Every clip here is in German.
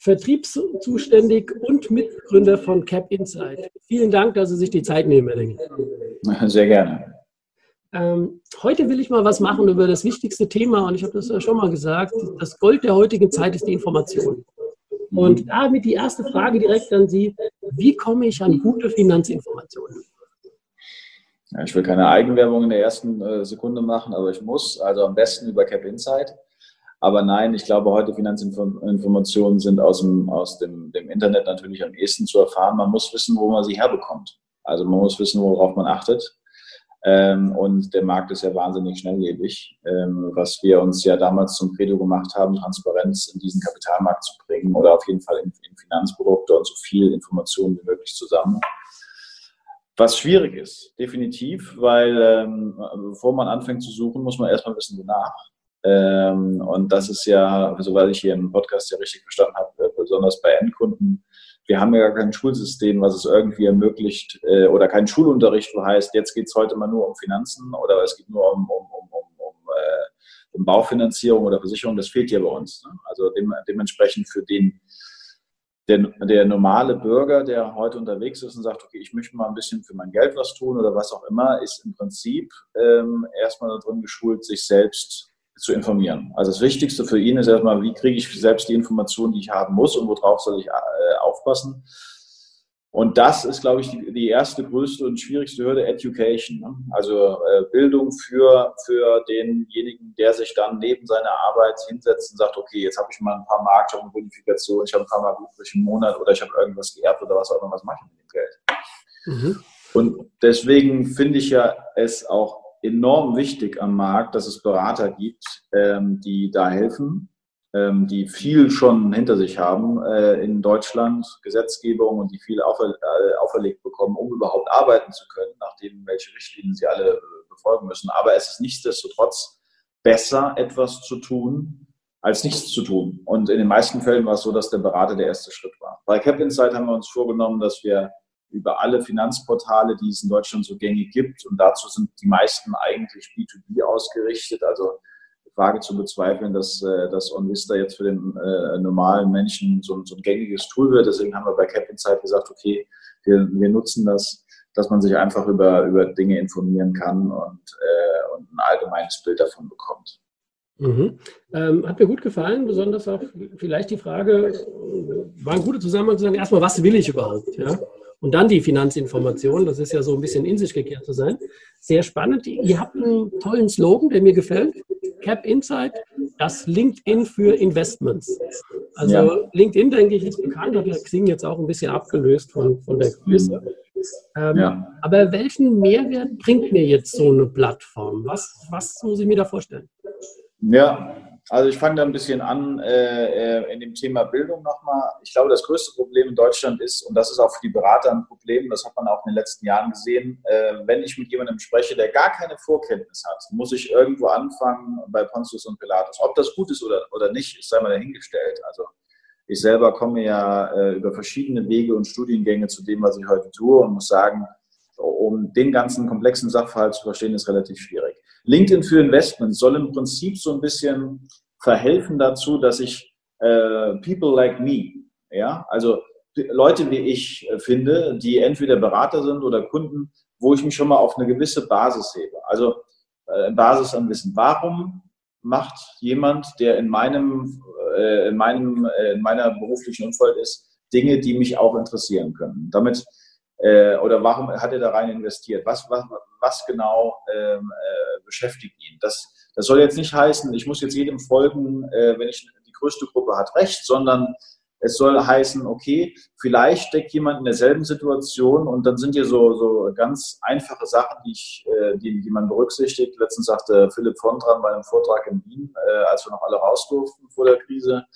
vertriebszuständig und Mitgründer von Cap Insight. Vielen Dank, dass Sie sich die Zeit nehmen, Herr Dengel. Sehr gerne. Ähm, heute will ich mal was machen über das wichtigste Thema und ich habe das ja schon mal gesagt. Das Gold der heutigen Zeit ist die Information. Und damit die erste Frage direkt an Sie. Wie komme ich an gute Finanzinformationen? Ja, ich will keine Eigenwerbung in der ersten äh, Sekunde machen, aber ich muss. Also am besten über Cap Insight. Aber nein, ich glaube, heute Finanzinformationen sind aus, dem, aus dem, dem Internet natürlich am ehesten zu erfahren. Man muss wissen, wo man sie herbekommt. Also man muss wissen, worauf man achtet. Ähm, und der Markt ist ja wahnsinnig schnelllebig, ähm, was wir uns ja damals zum Credo gemacht haben, Transparenz in diesen Kapitalmarkt zu bringen oder auf jeden Fall in, in Finanzprodukte und so viel Informationen wie möglich zusammen. Was schwierig ist, definitiv, weil ähm, bevor man anfängt zu suchen, muss man erstmal wissen, wonach. Ähm, und das ist ja, soweit ich hier im Podcast ja richtig verstanden habe, äh, besonders bei Endkunden wir haben ja gar kein Schulsystem, was es irgendwie ermöglicht, äh, oder kein Schulunterricht, wo heißt, jetzt geht es heute mal nur um Finanzen oder es geht nur um, um, um, um, um, äh, um Baufinanzierung oder Versicherung. Das fehlt hier bei uns. Ne? Also dem, dementsprechend für den, der, der normale Bürger, der heute unterwegs ist und sagt, okay, ich möchte mal ein bisschen für mein Geld was tun oder was auch immer, ist im Prinzip ähm, erstmal darin geschult, sich selbst zu informieren. Also das Wichtigste für ihn ist erstmal, wie kriege ich selbst die Informationen, die ich haben muss und worauf soll ich äh, aufpassen. Und das ist, glaube ich, die, die, erste, größte und schwierigste Hürde, Education. Ne? Also äh, Bildung für, für denjenigen, der sich dann neben seiner Arbeit hinsetzt und sagt, okay, jetzt habe ich mal ein paar Mark, ich habe eine Bonifikation, ich habe ein paar Mal gut durch den Monat oder ich habe irgendwas geerbt oder was auch immer, was mache ich mit dem Geld? Mhm. Und deswegen finde ich ja es auch enorm wichtig am Markt, dass es Berater gibt, ähm, die da helfen, ähm, die viel schon hinter sich haben äh, in Deutschland, Gesetzgebung und die viel aufer äh, auferlegt bekommen, um überhaupt arbeiten zu können, nachdem welche Richtlinien sie alle äh, befolgen müssen. Aber es ist nichtsdestotrotz besser, etwas zu tun, als nichts zu tun. Und in den meisten Fällen war es so, dass der Berater der erste Schritt war. Bei Cap Insight haben wir uns vorgenommen, dass wir über alle Finanzportale, die es in Deutschland so gängig gibt. Und dazu sind die meisten eigentlich B2B ausgerichtet. Also Frage zu bezweifeln, dass, äh, dass OnVista jetzt für den äh, normalen Menschen so, so, ein gängiges Tool wird. Deswegen haben wir bei Cap Insight gesagt, okay, wir, wir nutzen das, dass man sich einfach über, über Dinge informieren kann und, äh, und ein allgemeines Bild davon bekommt. Mhm. Ähm, hat mir gut gefallen, besonders auch vielleicht die Frage, war ein guter Zusammenhang zu sagen, erstmal, was will ich überhaupt? Ja? Und dann die Finanzinformation. Das ist ja so ein bisschen in sich gekehrt zu sein. Sehr spannend. Ihr habt einen tollen Slogan, der mir gefällt. Cap Insight, das LinkedIn für Investments. Also ja. LinkedIn, denke ich, ist bekannt, hat Xing jetzt auch ein bisschen abgelöst von, von der Größe. Ähm, ja. Aber welchen Mehrwert bringt mir jetzt so eine Plattform? Was, was muss ich mir da vorstellen? Ja, also ich fange da ein bisschen an äh, äh, in dem Thema Bildung nochmal. Ich glaube, das größte Problem in Deutschland ist, und das ist auch für die Berater ein Problem, das hat man auch in den letzten Jahren gesehen, äh, wenn ich mit jemandem spreche, der gar keine Vorkenntnis hat, muss ich irgendwo anfangen bei Pontius und Pilatus. Ob das gut ist oder, oder nicht, ist einmal dahingestellt. Also ich selber komme ja äh, über verschiedene Wege und Studiengänge zu dem, was ich heute tue und muss sagen, um den ganzen komplexen Sachverhalt zu verstehen, ist relativ schwierig. LinkedIn für Investments soll im Prinzip so ein bisschen verhelfen dazu, dass ich äh, People like me, ja, also Leute wie ich äh, finde, die entweder Berater sind oder Kunden, wo ich mich schon mal auf eine gewisse Basis hebe. Also äh, Basis an Wissen. Warum macht jemand, der in meinem, äh, in meinem, äh, in meiner beruflichen Umfeld ist, Dinge, die mich auch interessieren können? Damit äh, oder warum hat er da rein investiert? Was, was, was genau ähm, äh, beschäftigt ihn? Das, das soll jetzt nicht heißen, ich muss jetzt jedem folgen, äh, wenn ich die größte Gruppe hat recht, sondern es soll heißen, okay, vielleicht steckt jemand in derselben Situation und dann sind hier so, so ganz einfache Sachen, die, ich, äh, die, die man berücksichtigt. Letztens sagte Philipp von dran bei einem Vortrag in Wien, äh, als wir noch alle raus durften vor der Krise,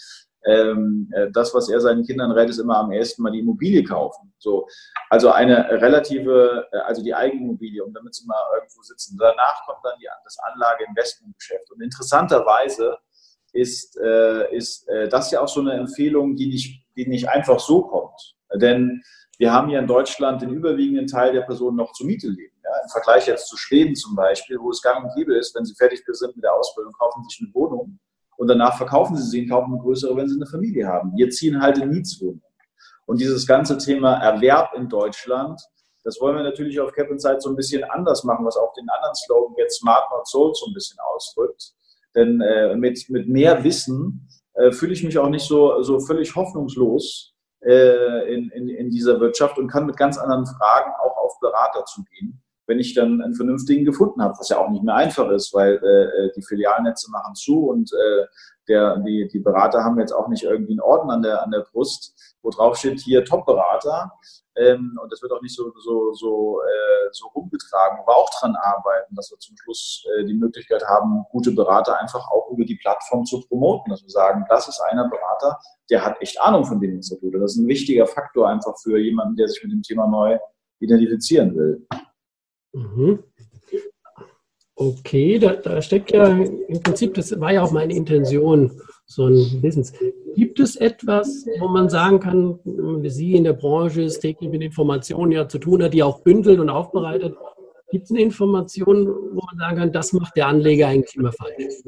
ähm, äh, das, was er seinen Kindern rät, ist immer am ersten Mal die Immobilie kaufen. So, also eine relative, äh, also die Eigenimmobilie, um damit sie mal irgendwo sitzen. Danach kommt dann die, das Anlage-Investmentgeschäft. Und interessanterweise ist, äh, ist äh, das ja auch so eine Empfehlung, die nicht, die nicht einfach so kommt. Denn wir haben hier in Deutschland den überwiegenden Teil der Personen noch zur Miete leben. Ja, Im Vergleich jetzt zu Schweden zum Beispiel, wo es gang und gäbe ist, wenn sie fertig sind mit der Ausbildung, kaufen sie sich eine Wohnung und danach verkaufen sie sie und kaufen eine größere, wenn sie eine Familie haben. Wir ziehen halt in Mietswohnungen. Und dieses ganze Thema Erwerb in Deutschland, das wollen wir natürlich auf Cap Zeit so ein bisschen anders machen, was auch den anderen Slogan jetzt Smart Not Sold so ein bisschen ausdrückt. Denn äh, mit, mit mehr Wissen äh, fühle ich mich auch nicht so, so völlig hoffnungslos äh, in, in, in dieser Wirtschaft und kann mit ganz anderen Fragen auch auf Berater zugehen wenn ich dann einen vernünftigen gefunden habe, was ja auch nicht mehr einfach ist, weil äh, die Filialnetze machen zu und äh, der, die, die Berater haben jetzt auch nicht irgendwie einen Orden an der, an der Brust, wo drauf steht, hier Top-Berater. Ähm, und das wird auch nicht so, so, so, äh, so rumgetragen, wir auch dran arbeiten, dass wir zum Schluss äh, die Möglichkeit haben, gute Berater einfach auch über die Plattform zu promoten, dass wir sagen, das ist einer Berater, der hat echt Ahnung von dem, was er. Das ist ein wichtiger Faktor einfach für jemanden, der sich mit dem Thema neu identifizieren will. Mhm. Okay, da, da, steckt ja im Prinzip, das war ja auch meine Intention, so ein Business. Gibt es etwas, wo man sagen kann, Sie in der Branche ist täglich mit Informationen ja zu tun hat, die auch bündelt und aufbereitet? Gibt es eine Information, wo man sagen kann, das macht der Anleger eigentlich immer falsch?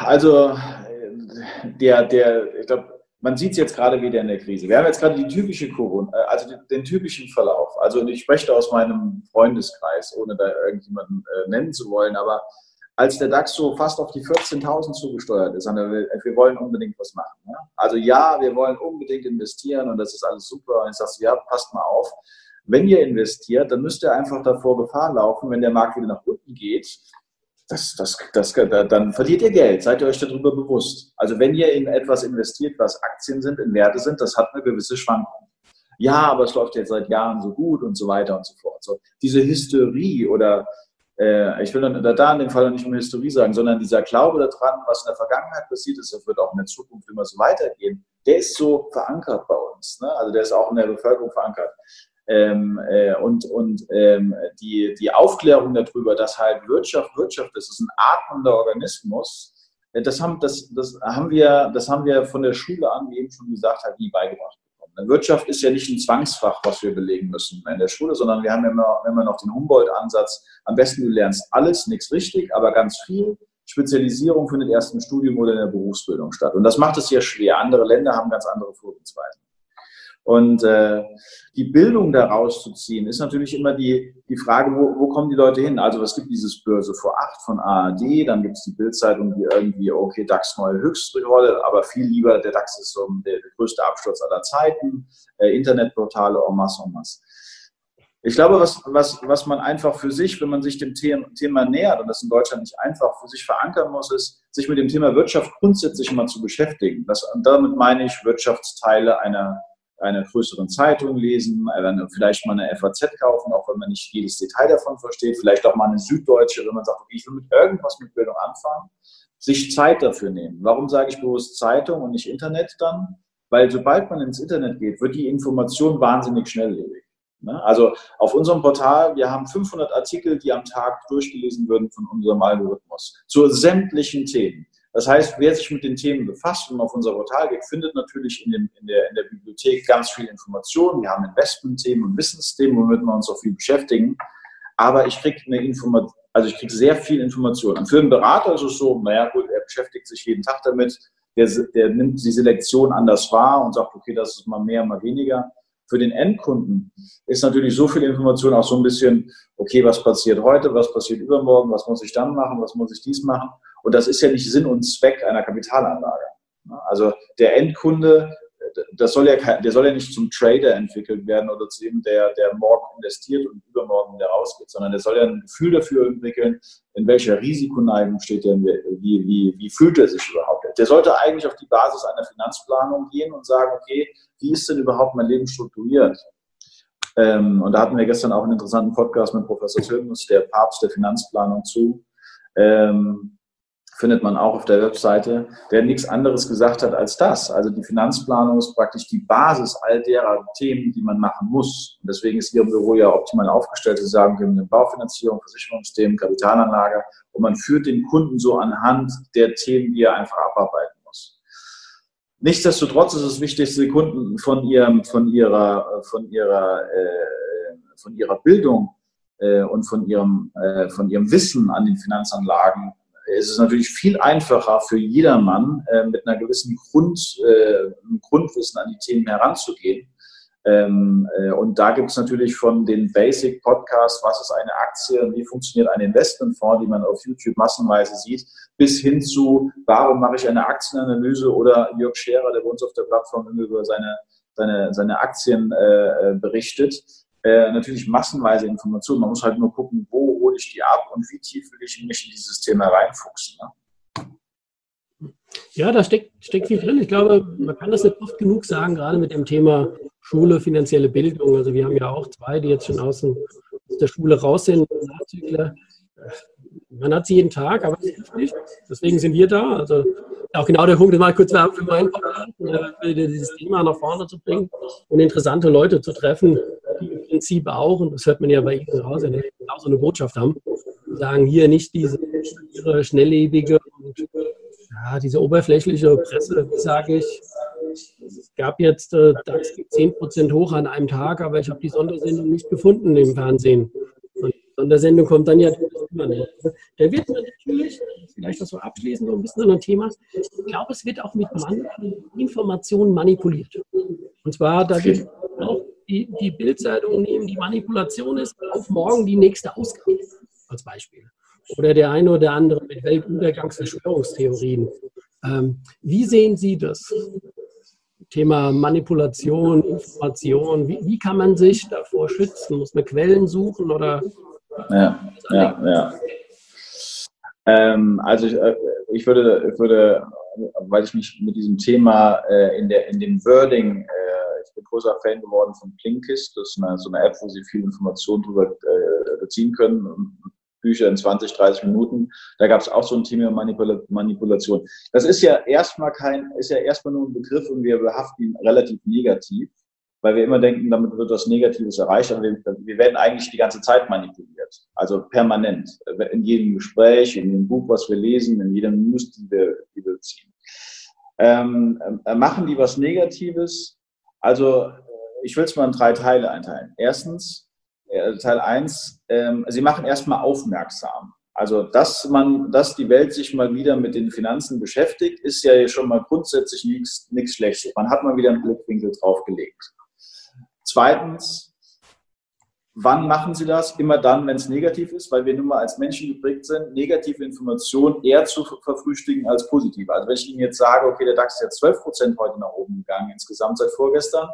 Also, der, der, ich glaube, man sieht es jetzt gerade wieder in der Krise. Wir haben jetzt gerade die typische Corona, äh, also den, den, typischen Verlauf. Also ich spreche aus meinem Freundeskreis, ohne da irgendjemanden äh, nennen zu wollen, aber als der DAX so fast auf die 14.000 zugesteuert ist, wir wollen unbedingt was machen. Ne? Also ja, wir wollen unbedingt investieren und das ist alles super. Und ich sage, ja, passt mal auf. Wenn ihr investiert, dann müsst ihr einfach davor Gefahr laufen, wenn der Markt wieder nach unten geht, das, das, das, dann verliert ihr Geld. Seid ihr euch darüber bewusst? Also wenn ihr in etwas investiert, was Aktien sind, in Werte sind, das hat eine gewisse Schwankung. Ja, aber es läuft jetzt seit Jahren so gut und so weiter und so fort. So, diese Hysterie oder äh, ich will dann da in dem Fall nicht mehr Hysterie sagen, sondern dieser Glaube daran, was in der Vergangenheit passiert ist, das wird auch in der Zukunft immer so weitergehen, der ist so verankert bei uns. Ne? Also der ist auch in der Bevölkerung verankert. Ähm, äh, und und ähm, die, die Aufklärung darüber, dass halt Wirtschaft Wirtschaft ist, ist ein atmender Organismus, äh, das haben, das, das, haben wir, das haben wir von der Schule an, wie eben schon gesagt, halt nie beigebracht bekommen. Wirtschaft ist ja nicht ein Zwangsfach, was wir belegen müssen in der Schule, sondern wir haben immer, immer noch den Humboldt-Ansatz. Am besten du lernst alles, nichts richtig, aber ganz viel. Spezialisierung findet erst im Studium oder in der Berufsbildung statt. Und das macht es ja schwer. Andere Länder haben ganz andere Vorgehensweisen. Und äh, die Bildung daraus zu ziehen, ist natürlich immer die, die Frage, wo, wo kommen die Leute hin? Also es gibt dieses Börse vor acht von ARD, dann gibt es die Bildzeitung, die irgendwie, okay, DAX neue Höchstrolle, aber viel lieber, der DAX ist so der, größte Absturz aller Zeiten, äh, Internetportale en masse en masse. Ich glaube, was, was, was man einfach für sich, wenn man sich dem Thema nähert, und das in Deutschland nicht einfach für sich verankern muss, ist, sich mit dem Thema Wirtschaft grundsätzlich mal zu beschäftigen. Das, damit meine ich Wirtschaftsteile einer einer größeren Zeitung lesen, vielleicht mal eine FAZ kaufen, auch wenn man nicht jedes Detail davon versteht, vielleicht auch mal eine Süddeutsche, wenn man sagt, okay, ich will mit irgendwas mit Bildung anfangen, sich Zeit dafür nehmen. Warum sage ich bewusst Zeitung und nicht Internet dann? Weil sobald man ins Internet geht, wird die Information wahnsinnig schnelllebig. Ne? Also auf unserem Portal, wir haben 500 Artikel, die am Tag durchgelesen würden von unserem Algorithmus zu sämtlichen Themen. Das heißt, wer sich mit den Themen befasst und auf unser Portal geht, findet natürlich in, dem, in, der, in der Bibliothek ganz viel Informationen. Wir haben Investmentthemen und Wissensthemen, womit wir uns auch viel beschäftigen. Aber ich kriege also ich sehr viel Information. für einen Berater ist es so, naja gut, er beschäftigt sich jeden Tag damit, der, der nimmt die Selektion anders wahr und sagt, okay, das ist mal mehr, mal weniger. Für den Endkunden ist natürlich so viel Information auch so ein bisschen, okay, was passiert heute, was passiert übermorgen, was muss ich dann machen, was muss ich dies machen. Und das ist ja nicht Sinn und Zweck einer Kapitalanlage. Also der Endkunde, das soll ja, der soll ja nicht zum Trader entwickelt werden oder zu dem, der, der morgen investiert und übermorgen wieder rausgeht, sondern der soll ja ein Gefühl dafür entwickeln, in welcher Risikoneigung steht er, wie, wie, wie fühlt er sich überhaupt. Der sollte eigentlich auf die Basis einer Finanzplanung gehen und sagen, okay, wie ist denn überhaupt mein Leben strukturiert? Ähm, und da hatten wir gestern auch einen interessanten Podcast mit Professor Tilmus, der Papst der Finanzplanung zu. Ähm, findet man auch auf der Webseite, der nichts anderes gesagt hat als das. Also die Finanzplanung ist praktisch die Basis all derer Themen, die man machen muss. Und deswegen ist Ihr Büro ja optimal aufgestellt. Sie sagen, wir haben eine Baufinanzierung, Versicherungsthemen, Kapitalanlage und man führt den Kunden so anhand der Themen, die er einfach abarbeiten muss. Nichtsdestotrotz ist es wichtig, die Kunden von, ihrem, von, ihrer, von, ihrer, äh, von ihrer Bildung äh, und von ihrem, äh, von ihrem Wissen an den Finanzanlagen ist es natürlich viel einfacher für jedermann, äh, mit einer gewissen Grund, äh, Grundwissen an die Themen heranzugehen. Ähm, äh, und da gibt es natürlich von den Basic Podcasts, was ist eine Aktie und wie funktioniert ein Investmentfonds, die man auf YouTube massenweise sieht, bis hin zu, warum mache ich eine Aktienanalyse oder Jörg Scherer, der bei uns auf der Plattform über seine, seine, seine Aktien äh, berichtet äh, natürlich massenweise Informationen. Man muss halt nur gucken, wo hole ich die ab und wie tief will ich mich in dieses Thema reinfuchsen. Ne? Ja, da steckt, steckt viel drin. Ich glaube, man kann das nicht oft genug sagen, gerade mit dem Thema Schule, finanzielle Bildung. Also wir haben ja auch zwei, die jetzt schon aus, aus der Schule raus sind, Nachzügler. Man hat sie jeden Tag, aber es hilft nicht. Deswegen sind wir da. Also auch genau der Punkt, mal kurz für meinen Podcast, dieses Thema nach vorne zu bringen und interessante Leute zu treffen, Prinzip auch, und das hört man ja bei Ihnen raus, ja, genau so eine Botschaft haben, sagen hier nicht diese schnelllebige und ja, diese oberflächliche Presse, sage ich. Es gab jetzt äh, DAX 10% hoch an einem Tag, aber ich habe die Sondersendung nicht gefunden im Fernsehen. Und die Sondersendung kommt dann ja immer nicht. Da wird natürlich, vielleicht das so abschließend so ein bisschen so ein Thema, ich glaube, es wird auch mit Informationen manipuliert. Und zwar, da wird auch die, die Bildzeitung nehmen, die Manipulation ist, auf morgen die nächste Ausgabe als Beispiel. Oder der eine oder andere mit Weltuntergangsverschwörungstheorien. Ähm, wie sehen Sie das? Thema Manipulation, Information. Wie, wie, kann man sich davor schützen? Muss man Quellen suchen oder? Ja, ja, ja. Ähm, also ich, äh, ich, würde, ich würde, weil ich mich mit diesem Thema äh, in, der, in dem Wording äh, bin großer Fan geworden von Blinkist. Das ist eine, so eine App, wo Sie viel Informationen darüber äh, beziehen können. Bücher in 20, 30 Minuten. Da gab es auch so ein Thema Manipula Manipulation. Das ist ja erstmal kein, ist ja erstmal nur ein Begriff und wir behaften ihn relativ negativ, weil wir immer denken, damit wird was Negatives erreicht, aber wir, wir werden eigentlich die ganze Zeit manipuliert. Also permanent. In jedem Gespräch, in jedem Buch, was wir lesen, in jedem News, die wir, die wir ziehen. Ähm, äh, machen die was Negatives, also äh, ich will es mal in drei Teile einteilen. Erstens, äh, Teil 1, ähm, Sie machen erstmal aufmerksam. Also, dass man, dass die Welt sich mal wieder mit den Finanzen beschäftigt, ist ja schon mal grundsätzlich nichts Schlechtes. Man hat mal wieder einen Blickwinkel draufgelegt. Zweitens, wann machen Sie das? Immer dann, wenn es negativ ist, weil wir nun mal als Menschen geprägt sind, negative Informationen eher zu verfrühstücken als positive. Also wenn ich Ihnen jetzt sage, okay, der DAX ist jetzt 12 Prozent heute nach oben gegangen, insgesamt seit vorgestern,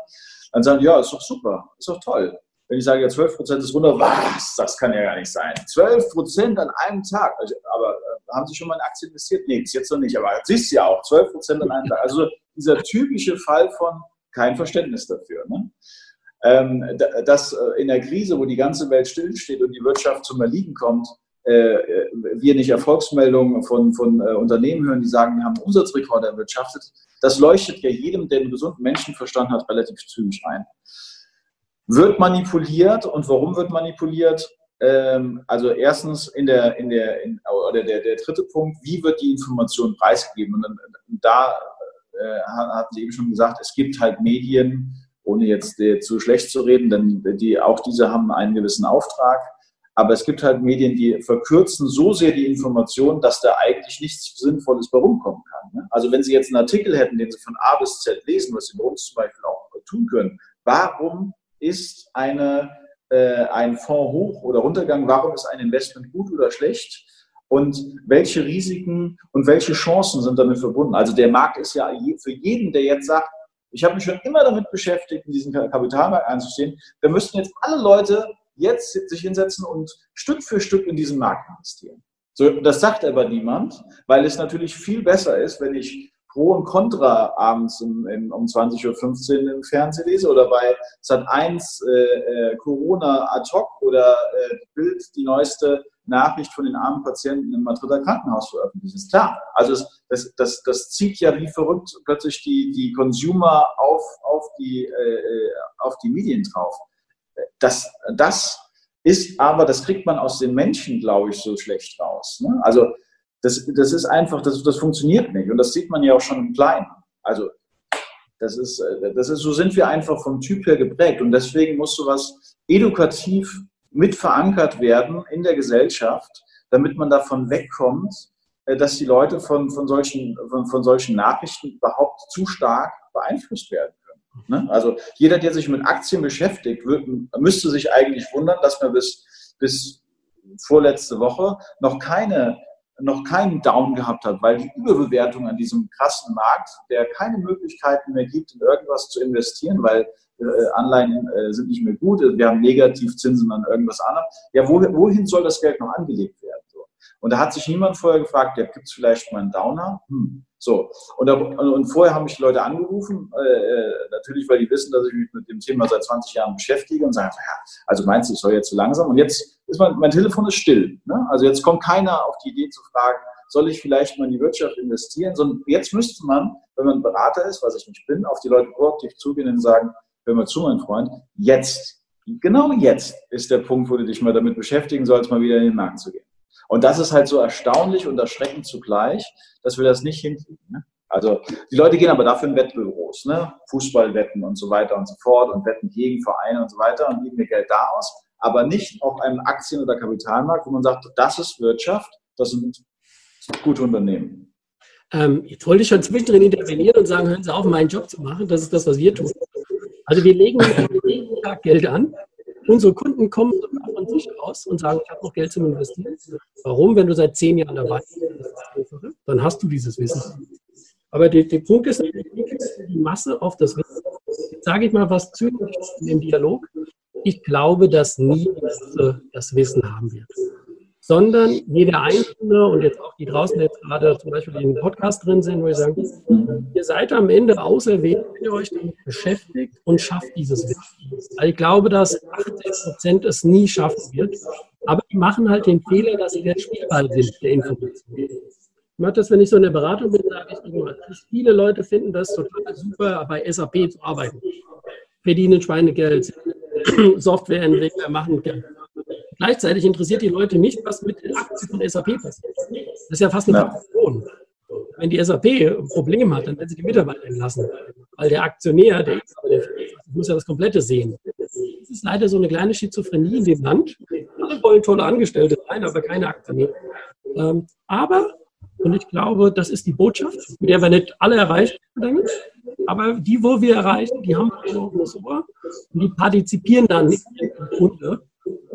dann sagen die, ja, ist doch super, ist doch toll. Wenn ich sage, ja, 12 Prozent ist runter, was? Das kann ja gar nicht sein. 12 Prozent an einem Tag. Also, aber äh, haben Sie schon mal in Aktien investiert? Nee, bis jetzt noch nicht. Aber siehst ja auch, 12 Prozent an einem Tag. Also dieser typische Fall von kein Verständnis dafür. Ne? Ähm, dass äh, in der Krise, wo die ganze Welt stillsteht und die Wirtschaft zum Erliegen kommt, äh, äh, wir nicht Erfolgsmeldungen von, von Unternehmen hören, die sagen, wir haben Umsatzrekorde erwirtschaftet, das leuchtet ja jedem, der einen gesunden Menschenverstand hat, relativ zügig ein. Wird manipuliert und warum wird manipuliert? Ähm, also erstens in der, in der, in, oder der, der dritte Punkt, wie wird die Information preisgegeben? Und, da äh, hatten Sie eben schon gesagt, es gibt halt Medien, ohne jetzt zu schlecht zu reden, denn die, auch diese haben einen gewissen Auftrag. Aber es gibt halt Medien, die verkürzen so sehr die Information, dass da eigentlich nichts Sinnvolles bei rumkommen kann. Ne? Also wenn Sie jetzt einen Artikel hätten, den Sie von A bis Z lesen, was Sie bei uns zum Beispiel auch tun können, warum ist eine, äh, ein Fonds hoch oder runtergegangen? Warum ist ein Investment gut oder schlecht? Und welche Risiken und welche Chancen sind damit verbunden? Also der Markt ist ja für jeden, der jetzt sagt, ich habe mich schon immer damit beschäftigt, in diesen Kapitalmarkt einzustehen. Wir müssten jetzt alle Leute jetzt sich hinsetzen und Stück für Stück in diesen Markt investieren. So, das sagt aber niemand, weil es natürlich viel besser ist, wenn ich Pro und Contra abends um, um 20.15 Uhr im Fernsehen lese oder bei Sat1 äh, äh, Corona ad hoc oder äh, Bild die neueste Nachricht von den armen Patienten im Madrider Krankenhaus veröffentlicht. Ist klar. Also das, das, das, das zieht ja wie verrückt plötzlich die, die Consumer auf, auf, die, äh, auf die Medien drauf. Das, das ist aber, das kriegt man aus den Menschen, glaube ich, so schlecht raus. Ne? Also das, das ist einfach, das, das funktioniert nicht. Und das sieht man ja auch schon im Kleinen. Also das ist, das ist, so sind wir einfach vom Typ her geprägt. Und deswegen muss sowas edukativ mit verankert werden in der Gesellschaft, damit man davon wegkommt, äh, dass die Leute von, von, solchen, von, von solchen Nachrichten überhaupt zu stark beeinflusst werden können. Ne? Also jeder, der sich mit Aktien beschäftigt, müsste sich eigentlich wundern, dass man bis, bis vorletzte Woche noch keine noch keinen Down gehabt hat, weil die Überbewertung an diesem krassen Markt, der keine Möglichkeiten mehr gibt, in irgendwas zu investieren, weil Anleihen äh, sind nicht mehr gut, wir haben Negativzinsen an irgendwas anderem. Ja, wo, wohin soll das Geld noch angelegt werden? So. Und da hat sich niemand vorher gefragt, ja, gibt es vielleicht mal einen Downer? Hm. So. Und, da, und, vorher haben mich die Leute angerufen, äh, äh, natürlich, weil die wissen, dass ich mich mit dem Thema seit 20 Jahren beschäftige und sagen, ja, also meinst du, ich soll jetzt zu langsam? Und jetzt ist mein, mein Telefon ist still. Ne? Also jetzt kommt keiner auf die Idee zu fragen, soll ich vielleicht mal in die Wirtschaft investieren? Sondern jetzt müsste man, wenn man Berater ist, was ich nicht bin, auf die Leute proaktiv zugehen und sagen, hör mal zu, mein Freund, jetzt, genau jetzt ist der Punkt, wo du dich mal damit beschäftigen sollst, mal wieder in den Markt zu gehen. Und das ist halt so erstaunlich und erschreckend zugleich, dass wir das nicht hinkriegen. Ne? Also die Leute gehen aber dafür in Wettbüros, ne? Fußballwetten und so weiter und so fort und wetten gegen Vereine und so weiter und geben ihr Geld da aus, aber nicht auf einem Aktien- oder Kapitalmarkt, wo man sagt, das ist Wirtschaft, das sind gute Unternehmen. Ähm, jetzt wollte ich schon zwischendrin intervenieren und sagen, hören Sie auf, meinen Job zu machen. Das ist das, was wir tun. Also wir legen jeden Tag Geld an. Unsere Kunden kommen von sich aus und sagen, ich habe noch Geld zum Investieren. Warum? Wenn du seit zehn Jahren dabei bist, dann hast du dieses Wissen. Aber der, der Punkt ist, die Masse auf das Wissen. Jetzt sage ich mal was zynisch im Dialog. Ich glaube, dass nie das Wissen haben wird sondern jeder Einzelne und jetzt auch die draußen jetzt gerade zum Beispiel in den Podcast drin sind, wo ich sage, ihr seid am Ende auserwählt, wenn ihr euch damit beschäftigt und schafft dieses Wissen. Also ich glaube, dass 80 Prozent es nie schaffen wird, aber die machen halt den Fehler, dass sie der Spielball sind der Information. Ich mache das, wenn ich so in der Beratung bin, sage ich immer, viele Leute finden das total super, bei SAP zu arbeiten. Verdienen Schweinegeld, Softwareentwickler machen Geld. Gleichzeitig interessiert die Leute nicht, was mit den Aktien von SAP passiert. Das ist ja fast eine Funktion. Wenn die SAP ein Problem hat, dann werden sie die Mitarbeiter entlassen. Weil der Aktionär, der, der muss ja das Komplette sehen. Das ist leider so eine kleine Schizophrenie in dem Land. Alle wollen tolle Angestellte sein, aber keine Aktionäre. Ähm, aber, und ich glaube, das ist die Botschaft, mit der wir nicht alle erreichen damit, aber die, wo wir erreichen, die haben auch ein Ohr und die partizipieren dann nicht im Kunde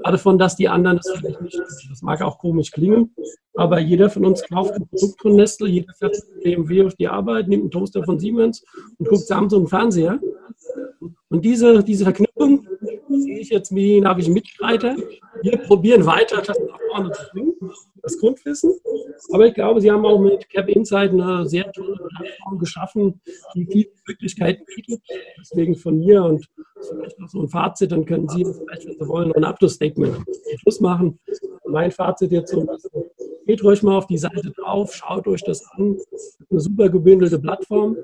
davon, dass die anderen das vielleicht nicht tun. Das mag auch komisch klingen, aber jeder von uns kauft ein Produkt von Nestle, jeder fährt BMW auf die Arbeit, nimmt einen Toaster von Siemens und guckt Samsung Fernseher. Und diese, diese Verknüpfung sehe ich jetzt mit Ihnen, habe ich Mitstreiter. Wir probieren weiter, das nach vorne zu bringen, das Grundwissen. Aber ich glaube, Sie haben auch mit Cap Insight eine sehr tolle Plattform geschaffen, die viele Möglichkeiten bietet. Deswegen von mir und vielleicht noch so ein Fazit, dann können Sie vielleicht, wenn Sie wollen, ein Abschlussstatement Schluss machen. Mein Fazit jetzt so, geht ruhig mal auf die Seite drauf, schaut euch das an. Eine super gebündelte Plattform.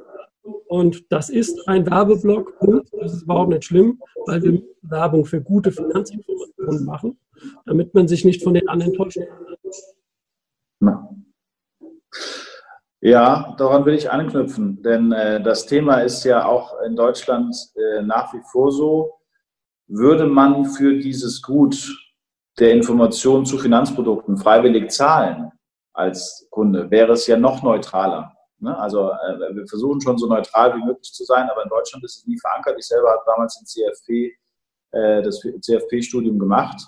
Und das ist ein Werbeblock. Und das ist überhaupt nicht schlimm, weil wir Werbung für gute Finanzinformationen machen, damit man sich nicht von den anderen täuschen kann. Ja, daran will ich anknüpfen, denn äh, das Thema ist ja auch in Deutschland äh, nach wie vor so. Würde man für dieses Gut der Information zu Finanzprodukten freiwillig zahlen als Kunde, wäre es ja noch neutraler. Ne? Also äh, wir versuchen schon so neutral wie möglich zu sein, aber in Deutschland ist es nie verankert. Ich selber habe damals den CFP, äh, das CFP-Studium gemacht,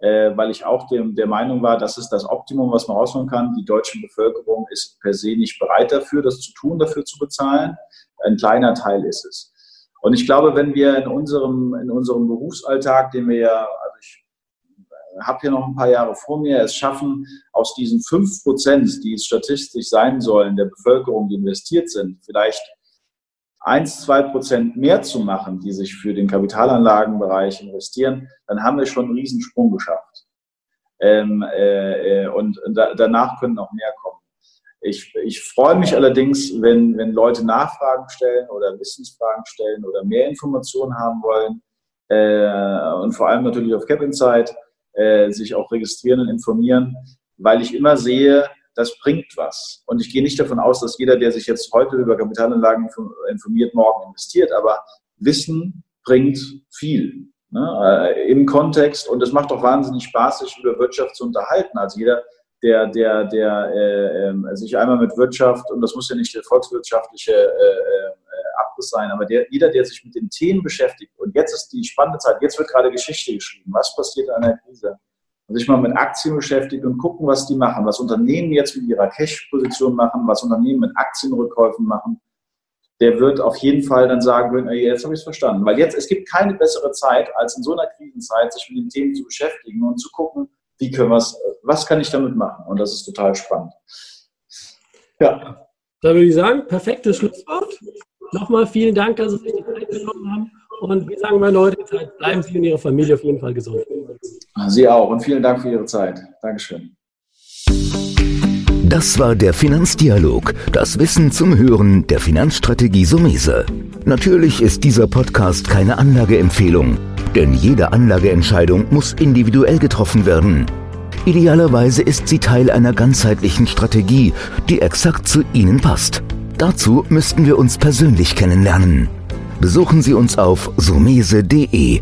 äh, weil ich auch dem, der Meinung war, das ist das Optimum, was man rausholen kann. Die deutsche Bevölkerung ist per se nicht bereit dafür, das zu tun, dafür zu bezahlen. Ein kleiner Teil ist es. Und ich glaube, wenn wir in unserem, in unserem Berufsalltag, den wir ja, also ich habe hier noch ein paar Jahre vor mir, es schaffen, aus diesen fünf Prozent, die es statistisch sein sollen, der Bevölkerung, die investiert sind, vielleicht eins, zwei Prozent mehr zu machen, die sich für den Kapitalanlagenbereich investieren, dann haben wir schon einen Riesensprung geschafft. Ähm, äh, und da, danach können noch mehr kommen. Ich, ich freue mich allerdings, wenn, wenn Leute Nachfragen stellen oder Wissensfragen stellen oder mehr Informationen haben wollen äh, und vor allem natürlich auf Cap Insight äh, sich auch registrieren und informieren, weil ich immer sehe, das bringt was. Und ich gehe nicht davon aus, dass jeder, der sich jetzt heute über Kapitalanlagen informiert, morgen investiert, aber Wissen bringt viel ne, äh, im Kontext und es macht auch wahnsinnig Spaß, sich über Wirtschaft zu unterhalten. Also jeder, der, der, der äh, äh, sich einmal mit Wirtschaft, und das muss ja nicht der volkswirtschaftliche äh, äh, Abriss sein, aber der, jeder, der sich mit den Themen beschäftigt, und jetzt ist die spannende Zeit, jetzt wird gerade Geschichte geschrieben, was passiert in einer Krise, und sich mal mit Aktien beschäftigt und gucken, was die machen, was Unternehmen jetzt mit ihrer Cash-Position machen, was Unternehmen mit Aktienrückkäufen machen, der wird auf jeden Fall dann sagen, jetzt habe ich es verstanden. Weil jetzt, es gibt keine bessere Zeit, als in so einer Krisenzeit, sich mit den Themen zu beschäftigen und zu gucken, wie können wir es, was kann ich damit machen? Und das ist total spannend. Ja. Da würde ich sagen, perfektes Schlusswort. Nochmal vielen Dank, dass Sie sich die Zeit genommen haben. Und wir sagen meine Leute, bleiben Sie und Ihre Familie auf jeden Fall gesund. Sie auch und vielen Dank für Ihre Zeit. Dankeschön. Das war der Finanzdialog, das Wissen zum Hören der Finanzstrategie Sumese. Natürlich ist dieser Podcast keine Anlageempfehlung, denn jede Anlageentscheidung muss individuell getroffen werden. Idealerweise ist sie Teil einer ganzheitlichen Strategie, die exakt zu Ihnen passt. Dazu müssten wir uns persönlich kennenlernen. Besuchen Sie uns auf sumese.de